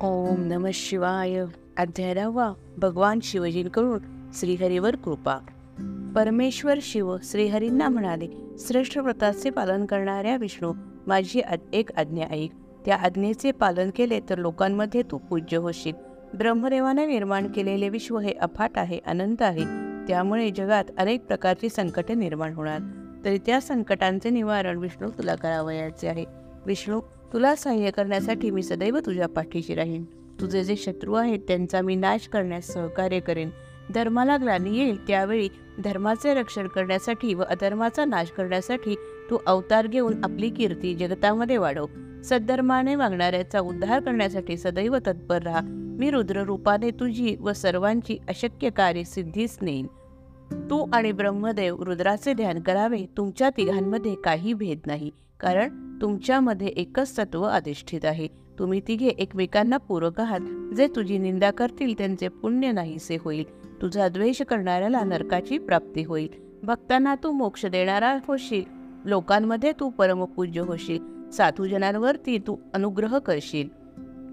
ओम नम शिवाय. अध्याय दहावा. भगवान शिवजींकडून श्रीहरीवर कृपा. परमेश्वर शिव श्रीहरींना म्हणाले श्रेष्ठ व्रताचे पालन करणाऱ्या विष्णू माझी एक आज्ञा ऐक. त्या आज्ञेचे पालन केले तर लोकांमध्ये तू पूज्य होशील. ब्रह्मदेवाने निर्माण केलेले विश्व हे अफाट आहे अनंत आहे. त्यामुळे जगात अनेक प्रकारची संकटे निर्माण होणार. तरी त्या संकटांचे निवारण विष्णू तुला करावयाचे आहे. विष्णू तुला सहाय्य करण्यासाठी मी सदैव तुझ्या पाठीशी राहीन. तुझे जे शत्रू आहेत त्यांचा मी नाश करण्यास सहकार्य करेन. धर्माला ग्लानी येईल त्यावेळी धर्माचे रक्षण करण्यासाठी व अधर्माचा नाश करण्यासाठी तू अवतार घेऊन आपली कीर्ती जगतामध्ये वाढव. सद्धर्माने वागणाऱ्याचा उद्धार करण्यासाठी सदैव तत्पर राहा. मी रुद्र रूपाने तुझी व सर्वांची अशक्य कार्य सिद्धीस नेईन. तू आणि ब्रह्मदेव रुद्राचे ध्यान करावे तुमच्या तिघांमध्ये काही भेद नाही. कारण तुमच्यामध्ये एकच तत्व अधिष्ठित आहे. तुम्ही तिघे एकमेकांना पूरक आहात. जे तुझी निंदा करतील त्यांचे पुण्य नाहीसे होईल. तुझा द्वेष करणाऱ्याला नरकाची प्राप्ती होईल. भक्तांना तू मोक्ष देणारा होशील. लोकांमध्ये तू परमपूज्य होशील. साधूजनांवरती तू अनुग्रह करशील.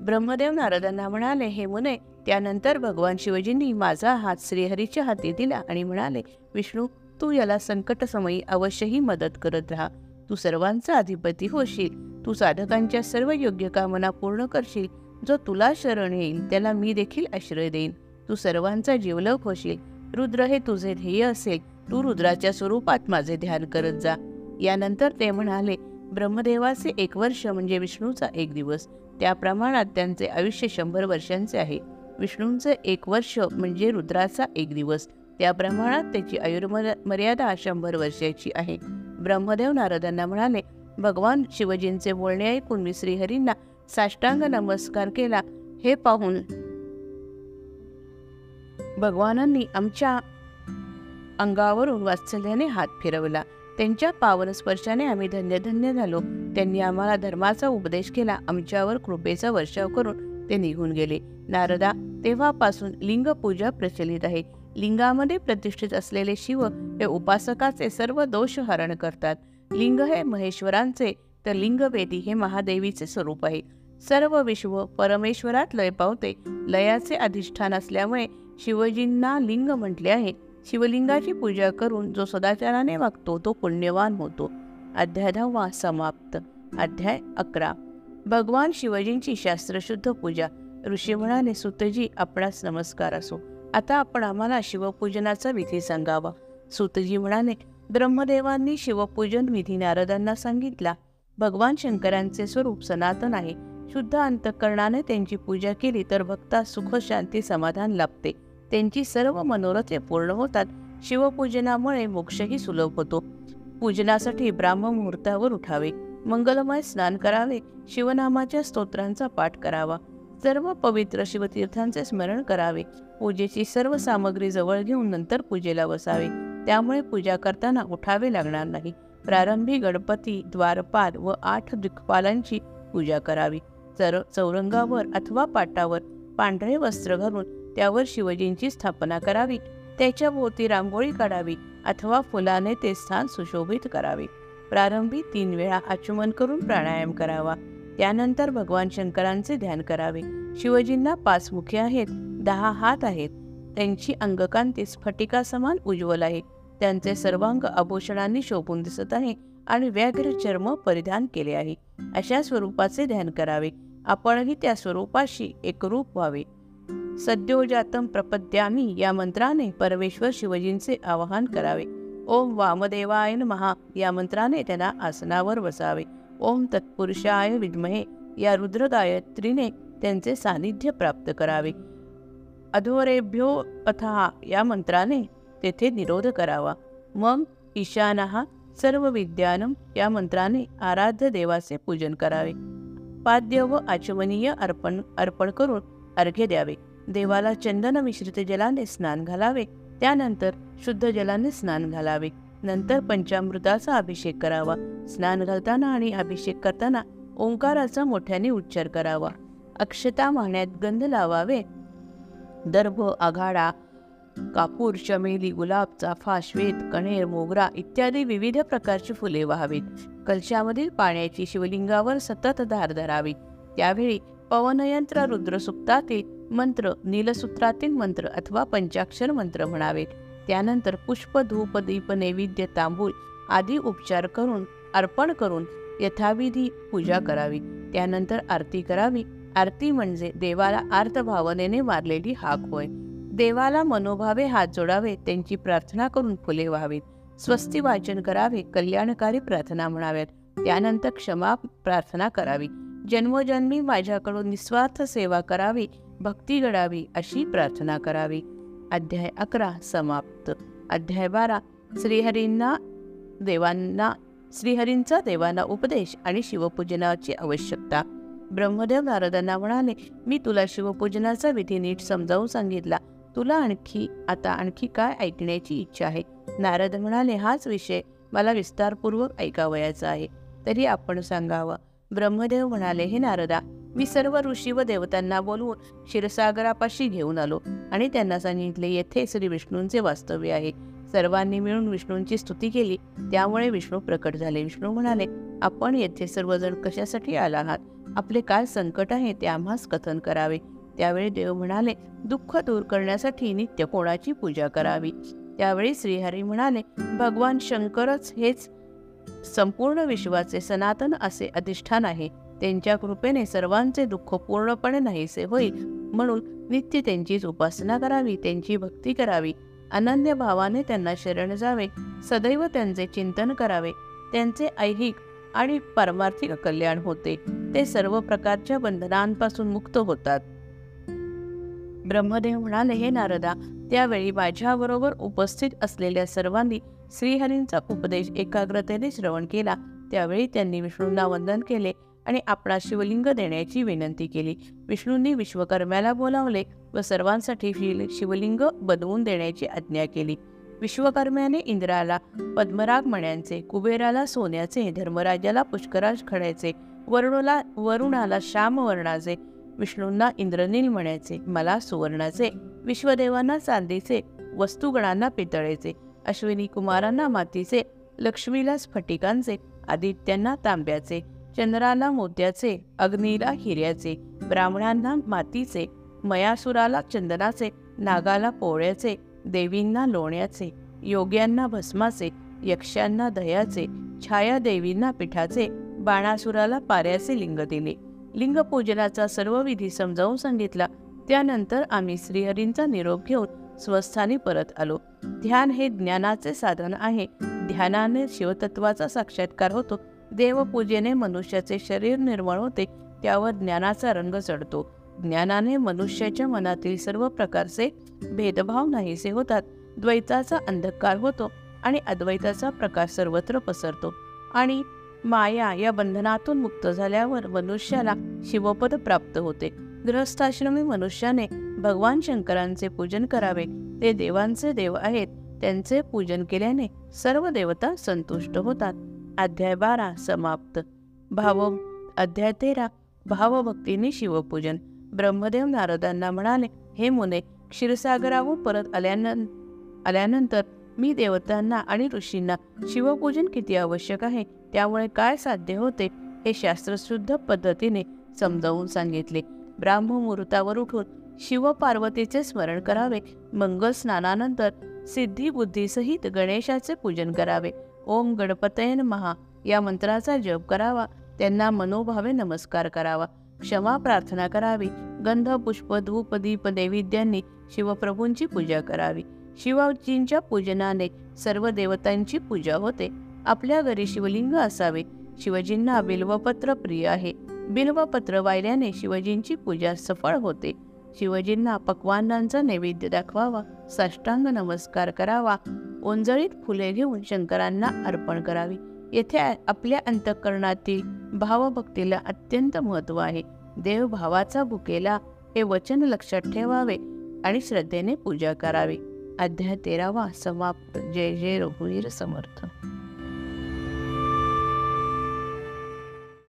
ब्रह्मदेव नारदांना म्हणाले हे मुने त्यानंतर भगवान शिवजींनी माझा हात श्रीहरीच्या हाती दिला आणि म्हणाले विष्णू तू याला संकटसमयी अवश्यही मदत करत राहा. तू सर्वांचा अधिपती होशील. तू साधकांच्या सर्व योग्य कामना पूर्ण करशील. जो तुला शरण येईल त्याला मी देखील आश्रय देईन. तू सर्वांचा जीवलक होशील. रुद्र हे तुझे ध्येय असेल. तू रुद्राच्या स्वरूपात माझे ध्यान करत जा. यानंतर ते म्हणाले ब्रह्मदेवाचे एक वर्ष म्हणजे विष्णूचा एक दिवस. त्या प्रमाणात त्यांचे आयुष्य शंभर वर्षांचे आहे. विष्णूंचे एक वर्ष म्हणजे रुद्राचा एक दिवस. त्या प्रमाणात त्याची आयुर्मर्यादा मर्यादा शंभर वर्षाची आहे. ब्रह्मदेव नारदांना म्हणाले भगवान शिवजींचे बोलणे ऐकून मी श्रीहरींना साष्टांग नमस्कार केला. हे पाहून भगवानांनी आमच्या अंगावरून वात्सल्याने हात फिरवला. त्यांच्या पावन स्पर्शाने आम्ही धन्य धन्य झालो. त्यांनी आम्हाला धर्माचा उपदेश केला. आमच्यावर कृपेचा वर्षाव करून ते निघून गेले. नारदा तेव्हापासून लिंग पूजा प्रचलित आहे. लिंगामध्ये प्रतिष्ठित असलेले शिव हे उपासकाचे सर्व दोष हरण करतात. लिंग हे महेश्वरांचे तर लिंगवेदी हे महादेवीचे स्वरूप आहे. सर्व विश्व परमेश्वरात लय पावते. लयाचे अधिष्ठान असल्यामुळे शिवजींना लिंग म्हटले आहे. शिवलिंगाची पूजा करून जो सदाचाराने वागतो तो पुण्यवान होतो. अध्याय दहावा समाप्त. अध्याय अकरा. भगवान शिवजींची शास्त्रशुद्ध पूजा. ऋषी म्हणाले सुतजी आपणास नमस्कार असो. आता आपण आम्हाला शिवपूजनाचा विधी सांगावा. सुतजी म्हणाले ब्रह्मदेवांनी शिवपूजन विधी नारदांना सांगितला. भगवान शंकरांचे स्वरूप सनातन आहे. शुद्ध अंतकरणाने त्यांची पूजा केली तर भक्ता सुख शांती समाधान लाभते. त्यांची सर्व मनोरथे पूर्ण होतात. शिवपूजनामुळे मोक्षही सुलभ होतो. पूजनासाठी ब्राह्म मुहूर्तावर उठावे. मंगलमय स्नान करावे. शिवनामाच्या स्तोत्रांचा पाठ करावा. सर्व पवित्र शिवतीर्थांचे स्मरण करावे. पूजेची सर्व सामग्री जवळ घेऊन नंतर पूजेला बसावे. त्यामुळे पूजा करताना उठावे लागणार नाही. प्रारंभी गणपती द्वारपाल व आठ दिक्पालांची पूजा करावी. चर चौरंगावर अथवा पाटावर पांढरे वस्त्र घालून त्यावर शिवजींची स्थापना करावी. त्याच्या भोवती रांगोळी काढावी अथवा फुलाने ते स्थान सुशोभित करावे. प्रारंभी तीन वेळा आचमन करून प्राणायाम करावा. त्यानंतर भगवान शंकरांचे ध्यान करावे. शिवजींना पाच मुखे आहेत दहा हात आहेत. त्यांची अंगकांती स्फटिका समान उज्ज्वल आहे. त्यांचे सर्वांग आभूषणांनी शोभून दिसत आहे आणि व्याघ्र चर्म परिधान केले आहे. अशा स्वरूपाचे ध्यान करावे. आपणही त्या स्वरूपाशी एकरूप व्हावे. सद्योजातम प्रपद्यामी या मंत्राने परमेश्वर शिवजींचे आवाहन करावे. ओम वामदेवाय महा या मंत्राने त्यांना आसनावर बसावे. ओम तत्पुरुषाय विद्महे. या रुद्रगायत्रीने त्यांचे सानिध्य प्राप्त करावे. अधोरेभ्यो अथहा या मंत्राने तेथे निरोध करावा. मग ईशानहा सर्व विद्यानम या मंत्राने आराध्य देवाचे पूजन करावे. पाद्य व आचमनीय अर्पण अर्पण करून अर्घ्य द्यावे. देवाला चंदन मिश्रित जलाने स्नान घालावे. त्यानंतर शुद्ध जलाने स्नान घालावे. नंतर पंचामृताचा अभिषेक करावा. स्नान घालताना आणि अभिषेक करताना ओंकाराचा मोठ्याने उच्चार करावा. अक्षता वाहण्यात गंध लावावे. दर्भ आघाडा कापूर चमेली गुलाब चाफा श्वेत कणेर मोगरा इत्यादी विविध प्रकारची फुले व्हावीत. कलशामधील पाण्याची शिवलिंगावर सतत धार धरावी. त्यावेळी पवनयंत्र रुद्रसुक्तातील मंत्र नीलसूत्रातील मंत्र अथवा पंचाक्षर मंत्र म्हणावेत. त्यानंतर पुष्प धूप दीप नैवेद्य तांबूल आदी उपचार करून अर्पण करून यथाविधी पूजा करावी. त्यानंतर आरती करावी. आरती म्हणजे देवाला आर्त भावनेने मारलेली हाक होय. देवाला मनोभावे हात जोडावे त्यांची प्रार्थना करून फुले व्हावीत. स्वस्ती वाचन करावे कल्याणकारी प्रार्थना म्हणाव्यात. त्यानंतर क्षमा प्रार्थना करावी. जन्मोजन्मी माझ्याकडून निस्वार्थ सेवा करावी भक्ती घडावी अशी प्रार्थना करावी. अध्याय अकरा समाप्त. अध्याय बारा. श्रीहरींना देवांना श्रीहरींचा देवांना उपदेश आणि शिवपूजनाची आवश्यकता. ब्रह्मदेव नारदांना म्हणाले मी तुला शिवपूजनाचा विधी नीट समजावून सांगितला. तुला आणखी आता आणखी काय ऐकण्याची इच्छा आहे? नारद म्हणाले हाच विषय मला विस्तारपूर्वक ऐकावयाचा आहे. तरी आपण सांगावं. ब्रह्मदेव म्हणाले हे नारदा मी सर्व ऋषी व देवतांना बोलवून क्षीरसागरापाशी घेऊन आलो आणि त्यांना सांगितले येथे श्री विष्णूंचे वास्तव्य आहे. सर्वांनी मिळून विष्णूंची स्तुती केली. त्यामुळे विष्णू प्रकट झाले. विष्णू म्हणाले आपण येथे सर्वजण कशासाठी आला आहात? आपले काय संकट आहे ते आम्हास कथन करावे. त्यावेळी देव म्हणाले दुःख दूर करण्यासाठी नित्य कोणाची पूजा करावी? त्यावेळी श्रीहरी म्हणाले भगवान शंकरच हेच संपूर्ण विश्वाचे सनातन असे अधिष्ठान आहे. त्यांच्या कृपेने सर्वांचे दुःख पूर्णपणे नाहीसे होईल. म्हणून नित्य त्यांचीच उपासना करावी त्यांची भक्ती करावी. अनन्य भावाने त्यांना शरण जावे. सदैव त्यांचे चिंतन करावे. त्यांचे ऐहिक आणि पारमार्थिक कल्याण होते. ते सर्व प्रकारच्या बंधनांपासून मुक्त होतात. ब्रह्मदेव म्हणाले हे नारदा त्यावेळी माझ्याबरोबर उपस्थित असलेल्या सर्वांनी श्रीहरींचा उपदेश एकाग्रतेने श्रवण केला. त्यावेळी त्यांनी विष्णूंना वंदन केले. आणि आपणा शिवलिंग देण्याची विनंती केली. विष्णूंनी विश्वकर्म्याला बोलावले व सर्वांसाठी शिवलिंग बनवून देण्याची आज्ञा केली. विश्वकर्म्याने इंद्राला पद्मराग मण्यांचे कुबेराला सोन्याचे धर्मराजाला पुष्कराज खड्याचे वरुणाला वरुणाला श्याम वर्णाचे विष्णूंना इंद्रनील म्हणायचे मला सुवर्णाचे विश्वदेवांना चांदीचे वस्तुगणांना पितळेचे अश्विनी कुमारांना मातीचे लक्ष्मीला स्फटिकांचे आदित्यांना तांब्याचे चंद्राला मोत्याचे अग्नीला हिऱ्याचे ब्राह्मणांना मातीचे मयासुराला चंदनाचे नागाला पोळ्याचे देवींना लोण्याचे योग्यांना भस्माचे यक्षांना दह्याचे छायादेवींना पिठाचे बाणासुराला पाऱ्याचे लिंग दिले. लिंगपूजनाचा सर्व विधी समजावून सांगितला. त्यानंतर आम्ही श्रीहरींचा निरोप घेऊन स्वस्थानी परत आलो. ध्यान हे ज्ञानाचे साधन आहे. ध्यानाने शिवतत्वाचा साक्षात्कार होतो. देवपूजेने मनुष्याचे शरीर निर्मळ होते त्यावर ज्ञानाचा रंग चढतो. ज्ञानाने मनुष्याच्या मनातील सर्व प्रकारचे भेदभाव नाहीसे होतात. द्वैताचा अंधकार होतो आणि अद्वैताचा प्रकाश सर्वत्र पसरतो. आणि माया या बंधनातून मुक्त झाल्यावर मनुष्याला शिवपद प्राप्त होते. गृहस्थाश्रमी मनुष्याने भगवान शंकरांचे पूजन करावे. ते देवांचे देव आहेत. त्यांचे पूजन केल्याने सर्व देवता संतुष्ट होतात. अध्याय बारा समाप्त. भाव अध्याय तेरा. भावभक्तीने शिवपूजन. ब्रह्मदेव नारदांना म्हणाले हे मुने क्षीरसागराहून परत आल्यानं आल्यानंतर मी देवतांना आणि ऋषींना शिवपूजन किती आवश्यक आहे त्यामुळे काय साध्य होते हे शास्त्रशुद्ध पद्धतीने समजावून सांगितले. ब्राह्ममुहूर्तावर उठून शिवपार्वतीचे स्मरण करावे. मंगल स्नानानंतर सिद्धी बुद्धीसहित गणेशाचे पूजन करावे. ओम गणपतयन महा या मंत्राचा जप करावा. त्यांना मनोभावे नमस्कार करावा. क्षमा प्रार्थना करावी. गंध पुष्प धूप दीप नैवेद्यांनी शिवप्रभूंची पूजा करावी. शिवजींच्या पूजनाने सर्व देवतांची पूजा होते. आपल्या घरी शिवलिंग असावे. शिवजींना बिल्वपत्र प्रिय आहे. बिल्वपत्र वाहिल्याने शिवजींची पूजा सफळ होते. शिवजींना पक्वानांचा नैवेद्य दाखवावा साष्टांग नमस्कार करावा ओंजळीत फुले घेऊन शंकरांना अर्पण करावी. येथे आपल्या अंतःकरणातील भावभक्तीला अत्यंत महत्त्व आहे. देव भावाचा भुकेला हे वचन लक्षात ठेवावे आणि श्रद्धेने पूजा करावी. अध्याय तेरावा समाप्त. जय जय रघुवीर समर्थ.